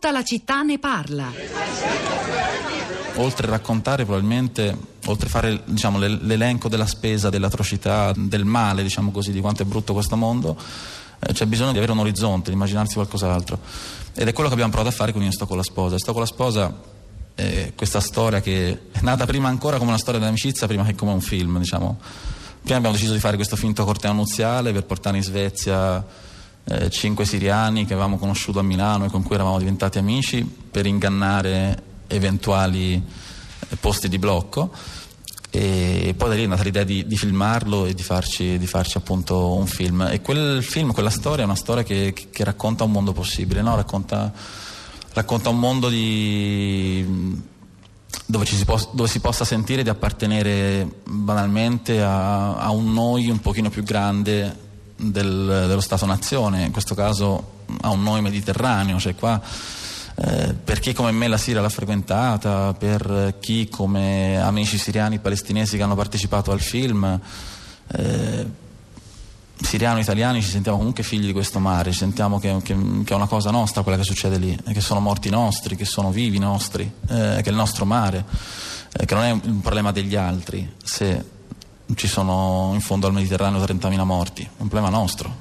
Tutta la città ne parla. Oltre a raccontare probabilmente, oltre a fare diciamo, l'elenco della spesa, dell'atrocità, del male, diciamo così, di quanto è brutto questo mondo, eh, c'è bisogno di avere un orizzonte, di immaginarsi qualcos'altro. Ed è quello che abbiamo provato a fare con Io sto con la sposa. Sto con la sposa è questa storia che è nata prima ancora come una storia d'amicizia, prima che come un film, diciamo. Prima abbiamo deciso di fare questo finto corteo nuziale per portare in Svezia eh, cinque siriani che avevamo conosciuto a Milano e con cui eravamo diventati amici per ingannare eventuali eh, posti di blocco e poi da lì è nata l'idea di, di filmarlo e di farci, di farci, appunto un film e quel film, quella storia è una storia che, che racconta un mondo possibile no? racconta, racconta, un mondo di, dove, si può, dove, si possa sentire di appartenere banalmente a, a un noi un pochino più grande del, dello Stato-nazione, in questo caso a un noi mediterraneo, cioè qua eh, per chi come me la Siria l'ha frequentata, per chi come amici siriani palestinesi che hanno partecipato al film, eh, siriano italiani ci sentiamo comunque figli di questo mare, ci sentiamo che, che, che, è una cosa nostra quella che succede lì, che sono morti nostri, che sono vivi nostri, eh, che è il nostro mare, eh, che non è un problema degli altri. Se ci sono in fondo al Mediterraneo 30.000 morti, è un problema nostro.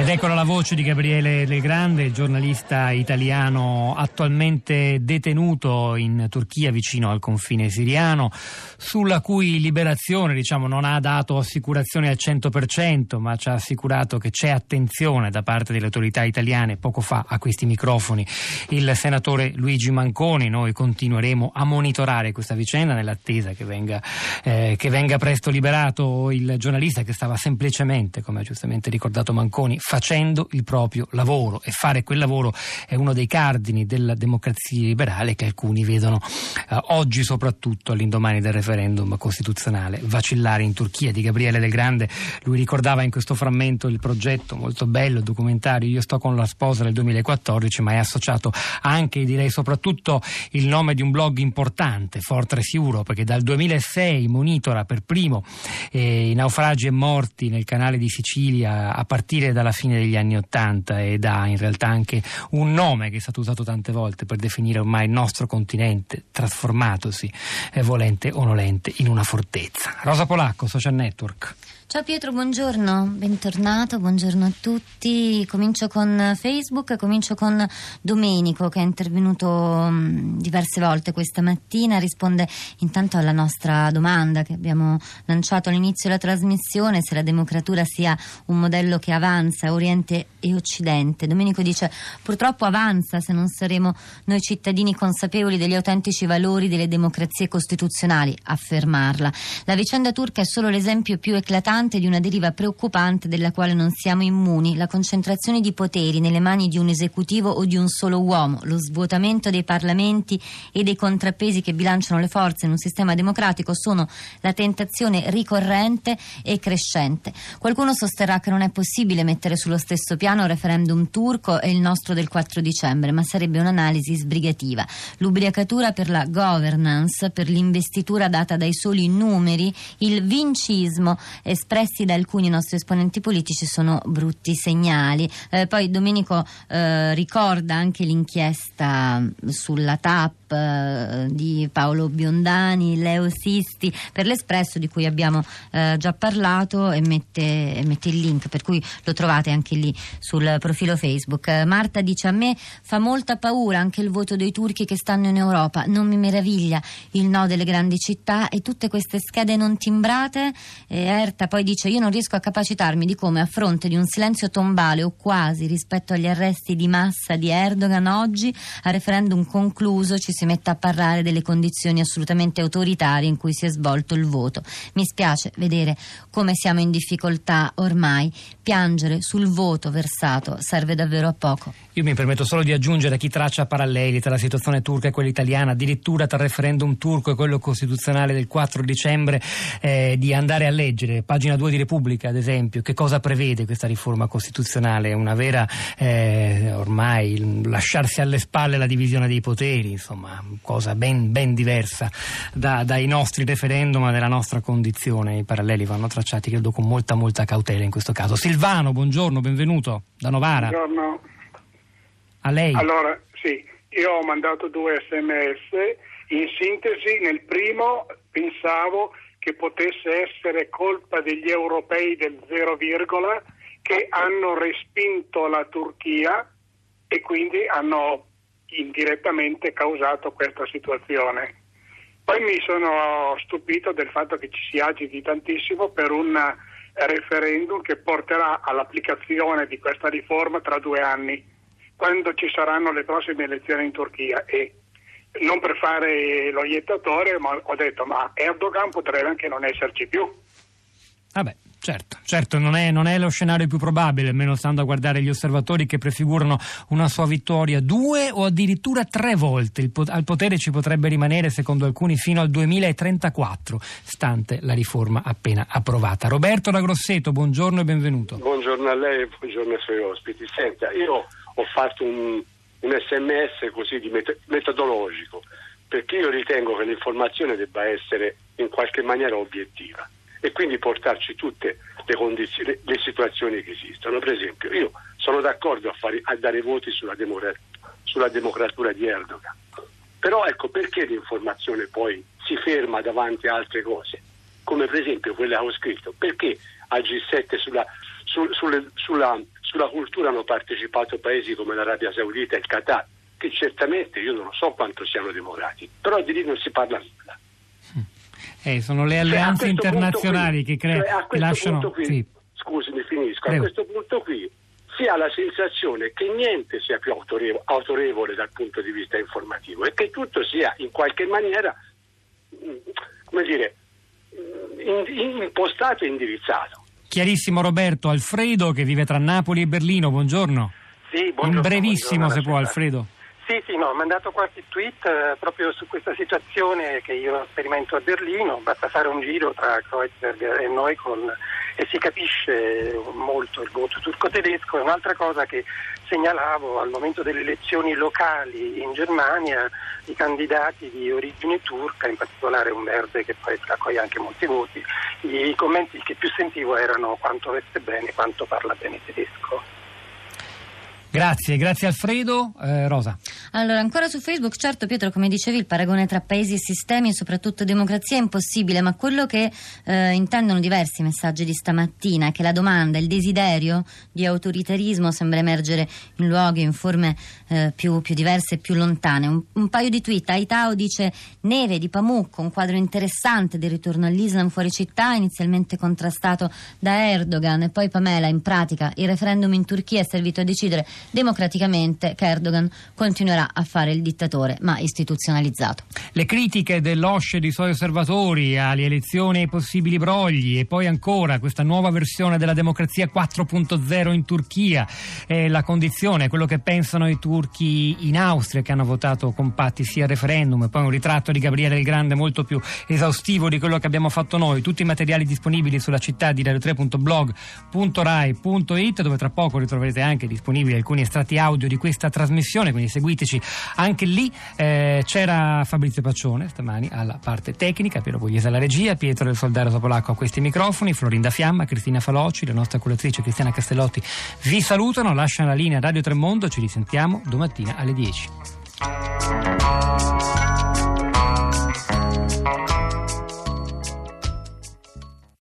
Ed eccola la voce di Gabriele Del Grande, il giornalista italiano attualmente detenuto in Turchia vicino al confine siriano, sulla cui liberazione diciamo, non ha dato assicurazioni al 100%, ma ci ha assicurato che c'è attenzione da parte delle autorità italiane. Poco fa a questi microfoni il senatore Luigi Manconi. Noi continueremo a monitorare questa vicenda nell'attesa che venga, eh, che venga presto liberato il giornalista che stava semplicemente, come ha giustamente ricordato Manconi, facendo il proprio lavoro. E fare quel lavoro è uno dei cardini della democrazia liberale che alcuni vedono eh, oggi soprattutto all'indomani del referendum costituzionale. Vacillare in Turchia di Gabriele Del Grande lui ricordava in questo frammento il progetto molto bello documentario Io sto con la sposa del 2014 ma è associato anche direi soprattutto il nome di un blog importante Fortress Europe perché dal 2006 monitora per primo eh, i naufragi e morti nel canale di Sicilia a partire dalla fine degli anni Ottanta ed ha in realtà anche un nome che è stato usato tante volte per definire ormai il nostro continente trasformatosi, eh, volente o nolente, in una fortezza. Rosa Polacco, Social Network. Ciao Pietro, buongiorno, bentornato, buongiorno a tutti. Comincio con Facebook, comincio con Domenico che è intervenuto mm, diverse volte questa mattina, risponde intanto alla nostra domanda che abbiamo lanciato all'inizio della trasmissione, se la democratura sia un modello che avanza Oriente e Occidente. Domenico dice purtroppo avanza se non saremo noi cittadini consapevoli degli autentici valori delle democrazie costituzionali, affermarla. La vicenda turca è solo l'esempio più eclatante rilevante di una deriva preoccupante della quale non siamo immuni, la concentrazione di poteri nelle mani di un esecutivo o di un solo uomo, lo svuotamento dei parlamenti e dei contrappesi che bilanciano le forze in un sistema democratico sono la tentazione ricorrente e crescente. Qualcuno sosterrà che non è possibile mettere sullo stesso piano il referendum turco e il nostro del 4 dicembre, ma sarebbe un'analisi sbrigativa. L'ubriacatura per la governance, per l'investitura data dai soli numeri, il vincismo espresso espressi da alcuni nostri esponenti politici sono brutti segnali. Eh, poi Domenico eh, ricorda anche l'inchiesta sulla TAP eh, di Paolo Biondani, Leo Sisti per l'Espresso di cui abbiamo eh, già parlato e mette, e mette, il link per cui lo trovate anche lì sul profilo Facebook. Marta dice a me fa molta paura anche il voto dei turchi che stanno in Europa, non mi meraviglia il no delle grandi città e tutte queste schede non timbrate. E Erta poi dice io non riesco a capacitarmi di come a fronte di un silenzio tombale o quasi rispetto agli arresti di massa di Erdogan oggi a referendum concluso ci si metta a parlare delle condizioni assolutamente autoritarie in cui si è svolto il voto. Mi spiace vedere come siamo in difficoltà ormai. Piangere sul voto versato serve davvero a poco. Io mi permetto solo di aggiungere a chi traccia paralleli tra la situazione turca e quella italiana, addirittura tra il referendum turco e quello costituzionale del 4 dicembre, eh, di andare a leggere, pagina 2 di Repubblica ad esempio, che cosa prevede questa riforma costituzionale, una vera, eh, ormai, lasciarsi alle spalle la divisione dei poteri, insomma insomma, cosa ben, ben diversa da, dai nostri referendum e della nostra condizione. I paralleli vanno tracciati, credo, con molta, molta cautela in questo caso. Silvano, buongiorno, benvenuto da Novara. Buongiorno. A lei. Allora, sì, io ho mandato due sms. In sintesi, nel primo pensavo che potesse essere colpa degli europei del 0, che hanno respinto la Turchia e quindi hanno indirettamente causato questa situazione. Poi mi sono stupito del fatto che ci si agiti tantissimo per un referendum che porterà all'applicazione di questa riforma tra due anni, quando ci saranno le prossime elezioni in Turchia. E non per fare lo iettatore, ma ho detto ma Erdogan potrebbe anche non esserci più. Vabbè, certo, certo non, è, non, è, lo scenario più probabile, almeno stando a guardare gli osservatori che prefigurano una sua vittoria due o addirittura tre volte. Il, al potere ci potrebbe rimanere, secondo alcuni, fino al 2034, stante la riforma appena approvata. Roberto da Grosseto, buongiorno e benvenuto. Buongiorno a lei e buongiorno ai suoi ospiti. Senta, io ho fatto un, un sms così di met- metodologico, perché io ritengo che l'informazione debba essere in qualche maniera obiettiva e quindi portarci tutte le, condizioni, le situazioni che esistono. Per esempio, io sono d'accordo a, fare, a dare voti sulla, democra- sulla democratura di Erdogan, però ecco perché l'informazione poi si ferma davanti a altre cose, come per esempio quella che ho scritto, perché al G7 sulla, sul, sulle, sulla, sulla cultura hanno partecipato paesi come l'Arabia Saudita e il Qatar, che certamente io non so quanto siano democratici, però di lì non si parla nulla. Eh, sono le alleanze cioè, internazionali qui, che, cre- cioè, che lasciano. Qui, sì. Scusi, mi finisco. Prego. A questo punto qui si ha la sensazione che niente sia più autorevole, autorevole dal punto di vista informativo e che tutto sia in qualche maniera, mm, come dire, mm, impostato e indirizzato. Chiarissimo Roberto, Alfredo che vive tra Napoli e Berlino, buongiorno. Sì, buongiorno. In brevissimo buongiorno se può Alfredo. Sì, sì, no, ho mandato qualche tweet eh, proprio su questa situazione che io sperimento a Berlino, basta fare un giro tra Kreuzberg e Neukölln e si capisce molto il voto turco-tedesco. E un'altra cosa che segnalavo al momento delle elezioni locali in Germania, i candidati di origine turca, in particolare un verde che poi raccoglie anche molti voti, i commenti che più sentivo erano quanto veste bene, quanto parla bene tedesco. Grazie, grazie Alfredo. Eh, Rosa. Allora, ancora su Facebook, certo Pietro, come dicevi, il paragone tra paesi e sistemi e soprattutto democrazia è impossibile, ma quello che eh, intendono diversi messaggi di stamattina è che la domanda, il desiderio di autoritarismo sembra emergere in luoghi, in forme eh, più, più, diverse e più lontane. Un, un paio di tweet, Aitao dice Neve di Pamuk, un quadro interessante del ritorno all'Islam fuori città, inizialmente contrastato da Erdogan e poi Pamela, in pratica il referendum in Turchia è servito a decidere democraticamente che Erdogan continuerà a fare il dittatore, ma istituzionalizzato. Le critiche dell'OSCE e dei suoi osservatori alle elezioni e ai possibili brogli e poi ancora questa nuova versione della democrazia 4.0 in Turchia, eh, la condizione, quello che pensano i turchi in Austria che hanno votato compatti sia al referendum e poi un ritratto di Gabriele il Grande molto più esaustivo di quello che abbiamo fatto noi, tutti i materiali disponibili sulla città di radio3.blog.rai.it dove tra poco ritroverete anche disponibili alcuni alcuni estratti audio di questa trasmissione, quindi seguiteci anche lì. Eh, c'era Fabrizio Paccione stamani alla parte tecnica, Piero Pugliese alla regia, Pietro del Soldaro Topolacco a questi microfoni, Florinda Fiamma, Cristina Faloci, la nostra curatrice Cristiana Castellotti vi salutano, lasciano la linea Radio Tremondo, ci risentiamo domattina alle 10.